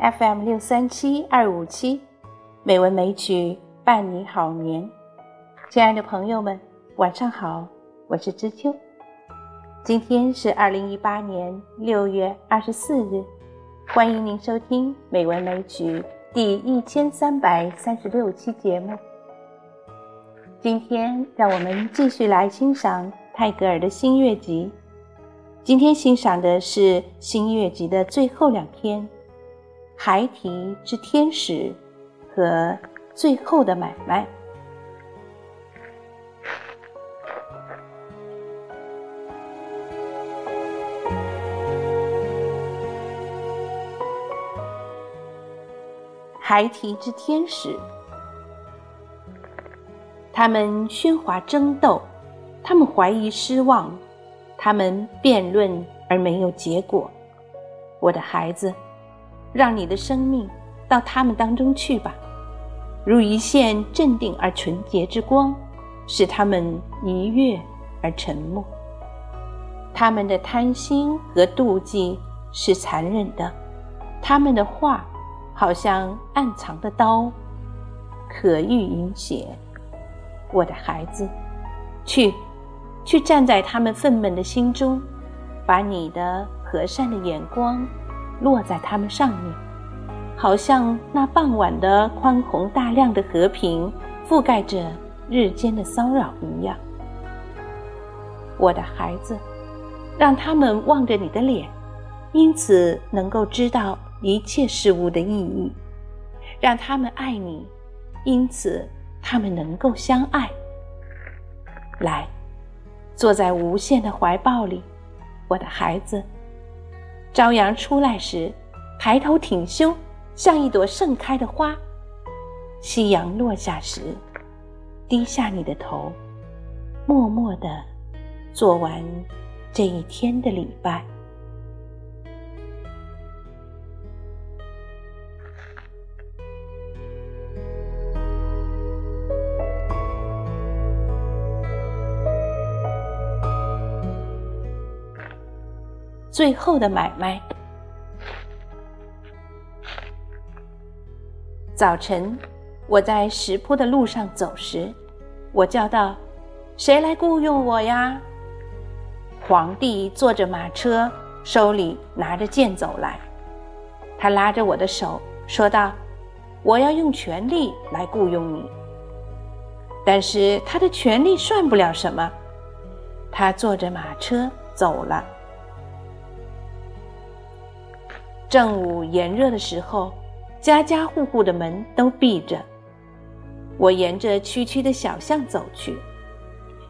FM 六三七二五七，美文美曲伴你好年。亲爱的朋友们，晚上好，我是知秋。今天是二零一八年六月二十四日，欢迎您收听《美文美曲》第一千三百三十六期节目。今天让我们继续来欣赏泰戈尔的新月集。今天欣赏的是新月集的最后两篇，《孩提之天使》和《最后的买卖》。孩提之天使，他们喧哗争斗，他们怀疑失望。他们辩论而没有结果，我的孩子，让你的生命到他们当中去吧，如一线镇定而纯洁之光，使他们一跃而沉默。他们的贪心和妒忌是残忍的，他们的话好像暗藏的刀，可欲饮血。我的孩子，去。去站在他们愤懑的心中，把你的和善的眼光落在他们上面，好像那傍晚的宽宏大量的和平覆盖着日间的骚扰一样。我的孩子，让他们望着你的脸，因此能够知道一切事物的意义；让他们爱你，因此他们能够相爱。来。坐在无限的怀抱里，我的孩子。朝阳出来时，抬头挺胸，像一朵盛开的花；夕阳落下时，低下你的头，默默的做完这一天的礼拜。最后的买卖。早晨，我在石坡的路上走时，我叫道：“谁来雇佣我呀？”皇帝坐着马车，手里拿着剑走来。他拉着我的手说道：“我要用权力来雇佣你。”但是他的权力算不了什么。他坐着马车走了。正午炎热的时候，家家户户的门都闭着。我沿着区区的小巷走去，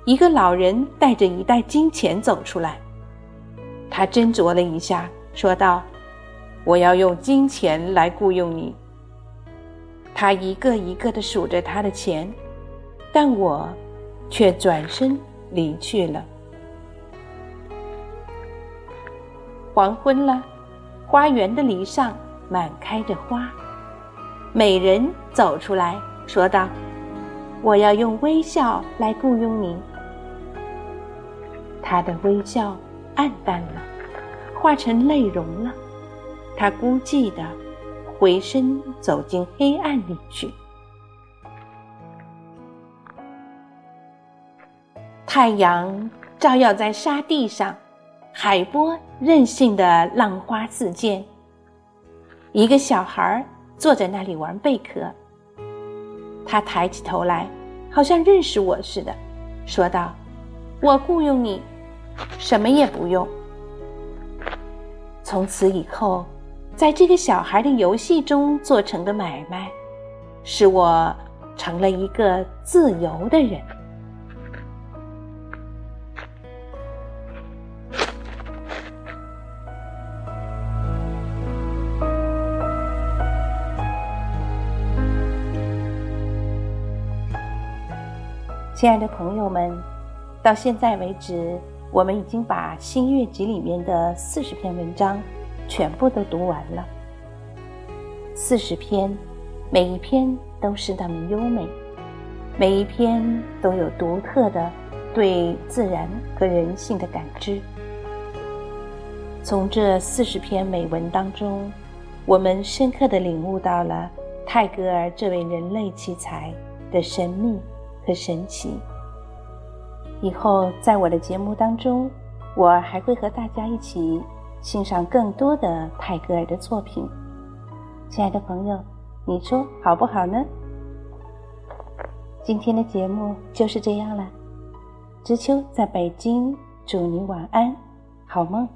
一个老人带着一袋金钱走出来。他斟酌了一下，说道：“我要用金钱来雇佣你。”他一个一个的数着他的钱，但我却转身离去了。黄昏了。花园的篱上满开着花，美人走出来说道：“我要用微笑来雇佣你。”她的微笑暗淡了，化成泪容了。她孤寂的回身走进黑暗里去。太阳照耀在沙地上。海波任性的浪花四溅。一个小孩坐在那里玩贝壳。他抬起头来，好像认识我似的，说道：“我雇佣你，什么也不用。”从此以后，在这个小孩的游戏中做成的买卖，使我成了一个自由的人。亲爱的朋友们，到现在为止，我们已经把《新月集》里面的四十篇文章全部都读完了。四十篇，每一篇都是那么优美，每一篇都有独特的对自然和人性的感知。从这四十篇美文当中，我们深刻的领悟到了泰戈尔这位人类奇才的神秘和神奇。以后在我的节目当中，我还会和大家一起欣赏更多的泰戈尔的作品。亲爱的朋友，你说好不好呢？今天的节目就是这样了。知秋在北京，祝你晚安，好梦。